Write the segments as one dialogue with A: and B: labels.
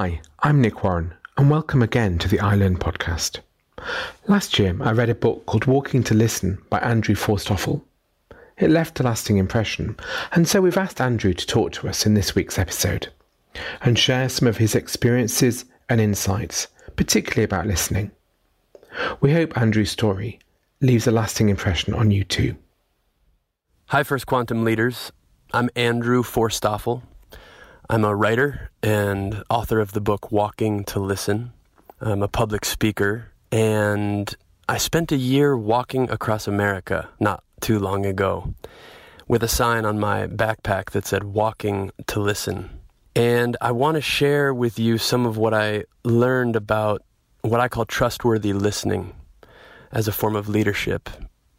A: Hi, I'm Nick Warren, and welcome again to the iLearn podcast. Last year, I read a book called Walking to Listen by Andrew Forsthoefel. It left a lasting impression, and so we've asked Andrew to talk to us in this week's episode and share some of his experiences and insights, particularly about listening. We hope Andrew's story leaves a lasting impression on you too.
B: Hi, First Quantum Leaders. I'm Andrew Forsthoefel. I'm a writer and author of the book Walking to Listen. I'm a public speaker, and I spent a year walking across America not too long ago with a sign on my backpack that said Walking to Listen. And I want to share with you some of what I learned about what I call trustworthy listening as a form of leadership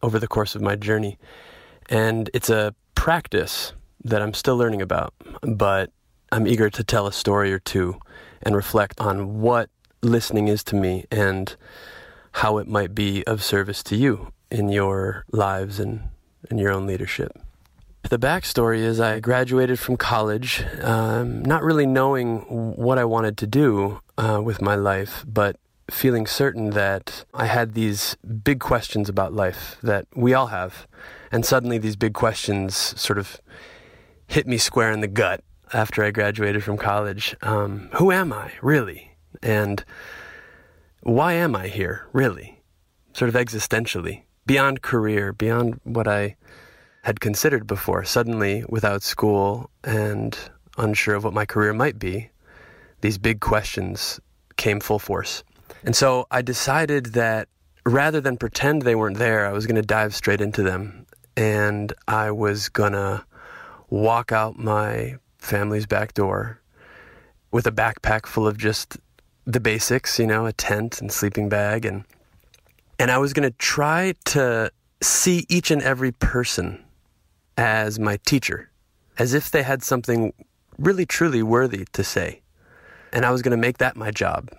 B: over the course of my journey. And it's a practice that I'm still learning about, but I'm eager to tell a story or two and reflect on what listening is to me and how it might be of service to you in your lives and in your own leadership. The backstory is I graduated from college, um, not really knowing what I wanted to do uh, with my life, but feeling certain that I had these big questions about life that we all have. And suddenly these big questions sort of hit me square in the gut after I graduated from college. Um, who am I, really? And why am I here, really? Sort of existentially, beyond career, beyond what I had considered before. Suddenly, without school and unsure of what my career might be, these big questions came full force. And so I decided that rather than pretend they weren't there, I was going to dive straight into them. And I was going to walk out my family's back door with a backpack full of just the basics, you know, a tent and sleeping bag and and I was going to try to see each and every person as my teacher, as if they had something really truly worthy to say. And I was going to make that my job.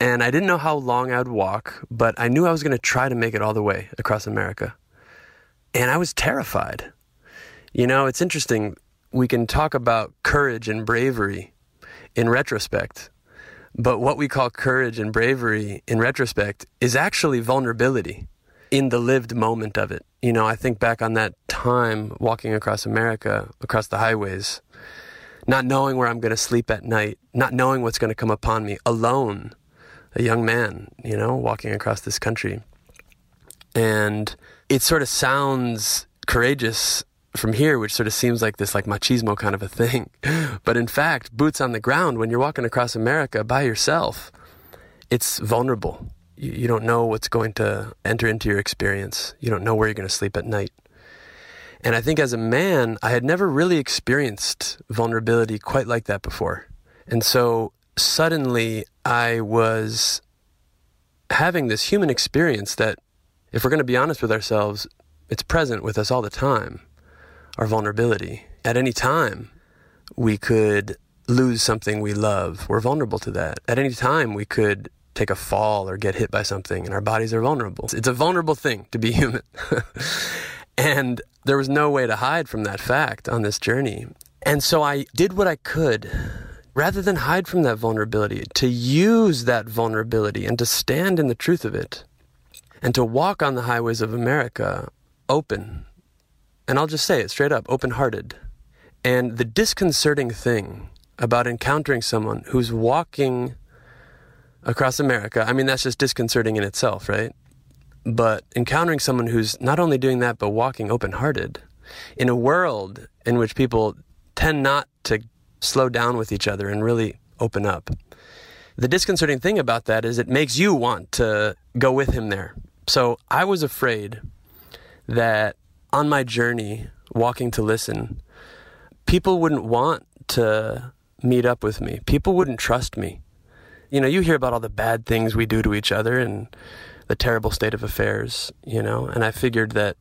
B: And I didn't know how long I'd walk, but I knew I was going to try to make it all the way across America. And I was terrified. You know, it's interesting we can talk about courage and bravery in retrospect. But what we call courage and bravery in retrospect is actually vulnerability in the lived moment of it. You know, I think back on that time walking across America, across the highways, not knowing where I'm going to sleep at night, not knowing what's going to come upon me, alone, a young man, you know, walking across this country. And it sort of sounds courageous from here, which sort of seems like this like machismo kind of a thing. But in fact, boots on the ground, when you're walking across America by yourself, it's vulnerable. You, you don't know what's going to enter into your experience. You don't know where you're going to sleep at night. And I think as a man, I had never really experienced vulnerability quite like that before. And so suddenly I was having this human experience that, if we're going to be honest with ourselves, it's present with us all the time our vulnerability. At any time, we could lose something we love. We're vulnerable to that. At any time, we could take a fall or get hit by something, and our bodies are vulnerable. It's a vulnerable thing to be human. and there was no way to hide from that fact on this journey. And so I did what I could rather than hide from that vulnerability, to use that vulnerability and to stand in the truth of it, and to walk on the highways of America open and I'll just say it straight up open hearted. And the disconcerting thing about encountering someone who's walking across America, I mean, that's just disconcerting in itself, right? But encountering someone who's not only doing that, but walking open hearted in a world in which people tend not to slow down with each other and really open up. The disconcerting thing about that is it makes you want to go with him there. So I was afraid that on my journey walking to listen, people wouldn't want to meet up with me. People wouldn't trust me. You know, you hear about all the bad things we do to each other and the terrible state of affairs, you know, and I figured that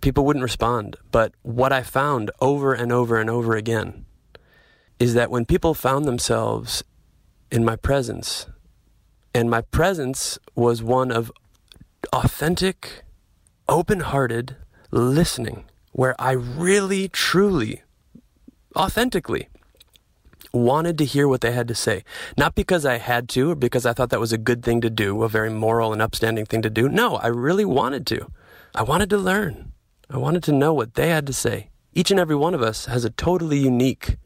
B: people wouldn't respond. But what I found over and over and over again is that when people found themselves in my presence, and my presence was one of authentic, open hearted, listening, where I really, truly, authentically wanted to hear what they had to say. Not because I had to or because I thought that was a good thing to do, a very moral and upstanding thing to do. No, I really wanted to. I wanted to learn. I wanted to know what they had to say. Each and every one of us has a totally unique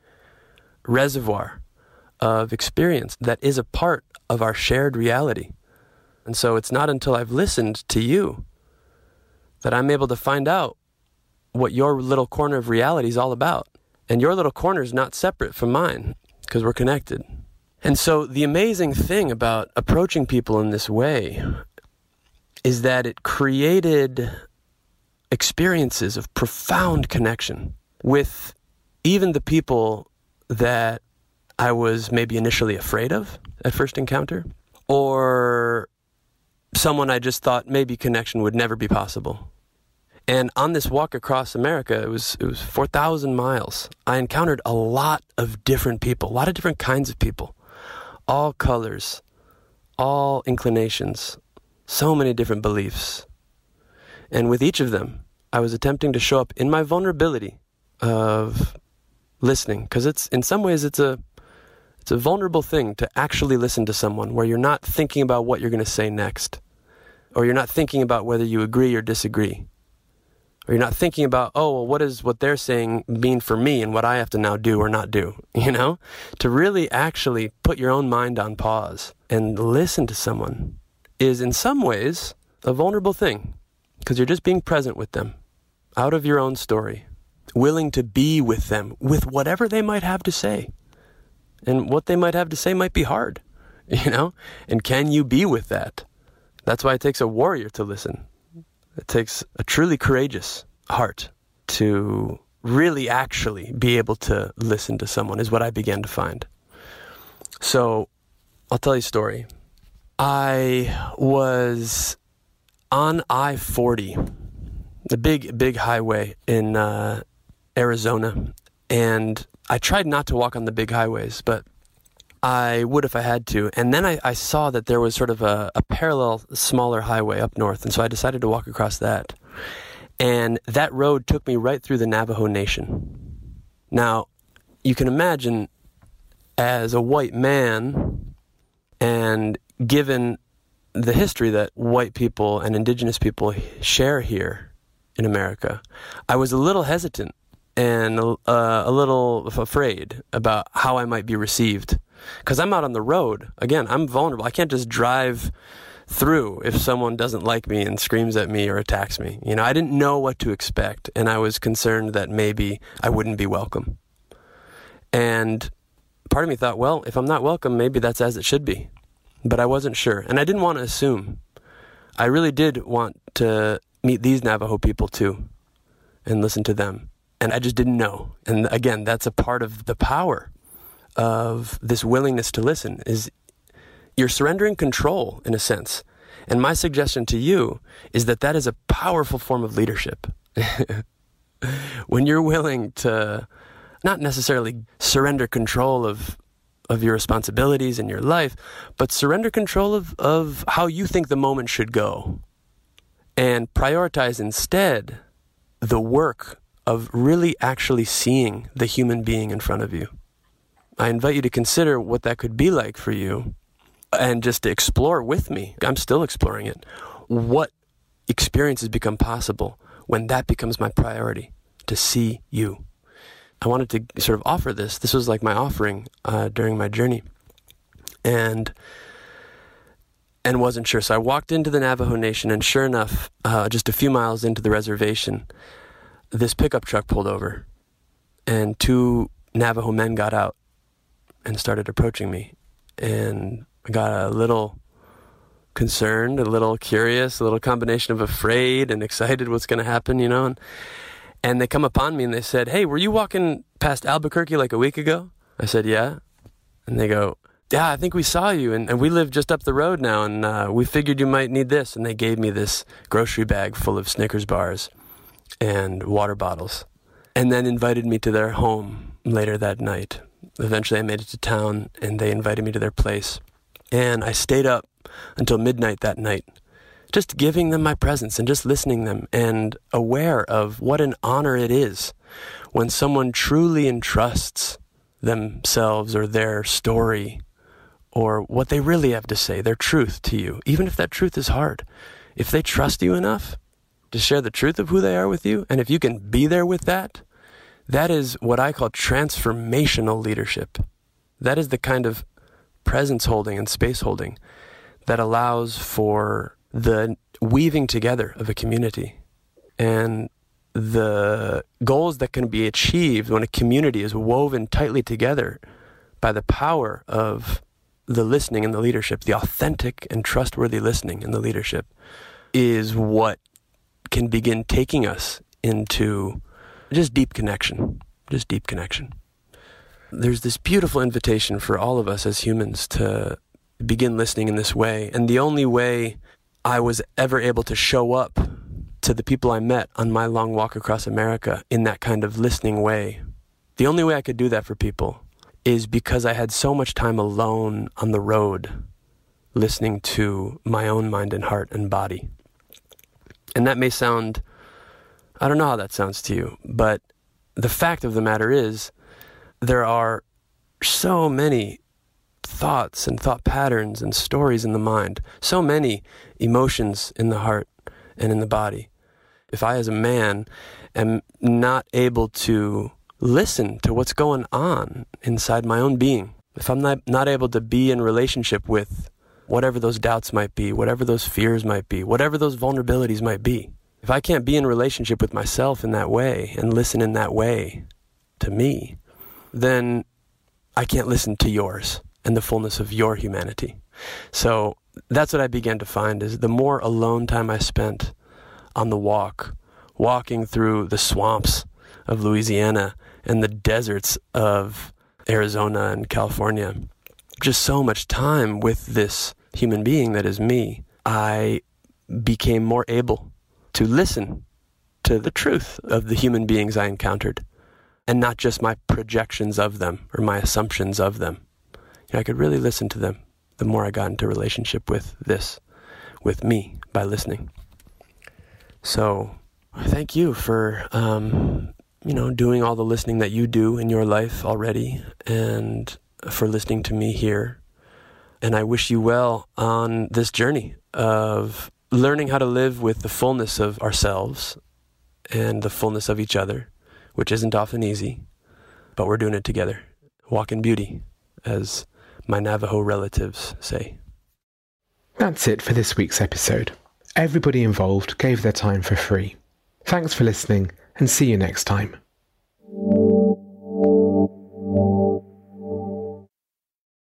B: reservoir of experience that is a part of our shared reality. And so it's not until I've listened to you that I'm able to find out what your little corner of reality is all about. And your little corner is not separate from mine because we're connected. And so the amazing thing about approaching people in this way is that it created experiences of profound connection with even the people that I was maybe initially afraid of at first encounter, or someone I just thought maybe connection would never be possible. And on this walk across America, it was it was 4,000 miles. I encountered a lot of different people, a lot of different kinds of people, all colors, all inclinations, so many different beliefs. And with each of them, I was attempting to show up in my vulnerability of listening because it's in some ways it's a it's a vulnerable thing to actually listen to someone where you're not thinking about what you're going to say next or you're not thinking about whether you agree or disagree or you're not thinking about oh well what does what they're saying mean for me and what I have to now do or not do you know to really actually put your own mind on pause and listen to someone is in some ways a vulnerable thing because you're just being present with them out of your own story willing to be with them with whatever they might have to say. And what they might have to say might be hard, you know? And can you be with that? That's why it takes a warrior to listen. It takes a truly courageous heart to really actually be able to listen to someone, is what I began to find. So I'll tell you a story. I was on I 40, the big, big highway in, uh, Arizona, and I tried not to walk on the big highways, but I would if I had to. And then I, I saw that there was sort of a, a, parallel, smaller highway up north, and so I decided to walk across that. And that road took me right through the Navajo Nation. Now, you can imagine as a white man, and given the history that white people and indigenous people share here in America, I was a little hesitant and uh, a little afraid about how I might be received. Because I'm out on the road. Again, I'm vulnerable. I can't just drive through if someone doesn't like me and screams at me or attacks me. You know, I didn't know what to expect, and I was concerned that maybe I wouldn't be welcome. And part of me thought, well, if I'm not welcome, maybe that's as it should be. But I wasn't sure, and I didn't want to assume. I really did want to meet these Navajo people too and listen to them and I just didn't know. And again, that's a part of the power of this willingness to listen is you're surrendering control in a sense. And my suggestion to you is that that is a powerful form of leadership. when you're willing to not necessarily surrender control of of your responsibilities in your life, but surrender control of, of how you think the moment should go. And prioritize instead the work of really actually seeing the human being in front of you. I invite you to consider what that could be like for you and just to explore with me. I'm still exploring it. What experiences become possible when that becomes my priority to see you? I wanted to sort of offer this. This was like my offering uh, during my journey. And and wasn't sure. So I walked into the Navajo Nation, and sure enough, uh, just a few miles into the reservation, this pickup truck pulled over, and two Navajo men got out and started approaching me. And I got a little concerned, a little curious, a little combination of afraid and excited what's going to happen, you know. And, and they come upon me and they said, Hey, were you walking past Albuquerque like a week ago? I said, Yeah. And they go, Yeah, I think we saw you. And, and we live just up the road now. And uh, we figured you might need this. And they gave me this grocery bag full of Snickers bars and water bottles, and then invited me to their home later that night. Eventually, I made it to town, and they invited me to their place. And I stayed up until midnight that night, just giving them my presence and just listening them and aware of what an honor it is when someone truly entrusts themselves or their story or what they really have to say, their truth to you, even if that truth is hard. If they trust you enough to share the truth of who they are with you, and if you can be there with that, that is what I call transformational leadership. That is the kind of presence holding and space holding that allows for the weaving together of a community and the goals that can be achieved when a community is woven tightly together by the power of the listening and the leadership, the authentic and trustworthy listening and the leadership, is what can begin taking us into just deep connection, just deep connection. There's this beautiful invitation for all of us as humans to begin listening in this way. And the only way I was ever able to show up to the people I met on my long walk across America in that kind of listening way, the only way I could do that for people is because I had so much time alone on the road listening to my own mind and heart and body. And that may sound, I don't know how that sounds to you, but the fact of the matter is, there are so many thoughts and thought patterns and stories in the mind, so many emotions in the heart and in the body. If I, as a man, am not able to listen to what's going on inside my own being, if I'm not, not able to be in relationship with whatever those doubts might be, whatever those fears might be, whatever those vulnerabilities might be, if I can't be in relationship with myself in that way and listen in that way to me, then I can't listen to yours and the fullness of your humanity. So that's what I began to find is the more alone time I spent on the walk, walking through the swamps of Louisiana and the deserts of Arizona and California, just so much time with this human being that is me, I became more able to listen to the truth of the human beings I encountered and not just my projections of them or my assumptions of them. You know, I could really listen to them the more I got into relationship with this, with me, by listening. So, thank you for, um, you know, doing all the listening that you do in your life already, and for listening to me here. And I wish you well on this journey of learning how to live with the fullness of ourselves and the fullness of each other which isn't often easy, but we're doing it together. Walk in beauty, as my Navajo relatives say.
A: That's it for this week's episode. Everybody involved gave their time for free. Thanks for listening, and see you next time.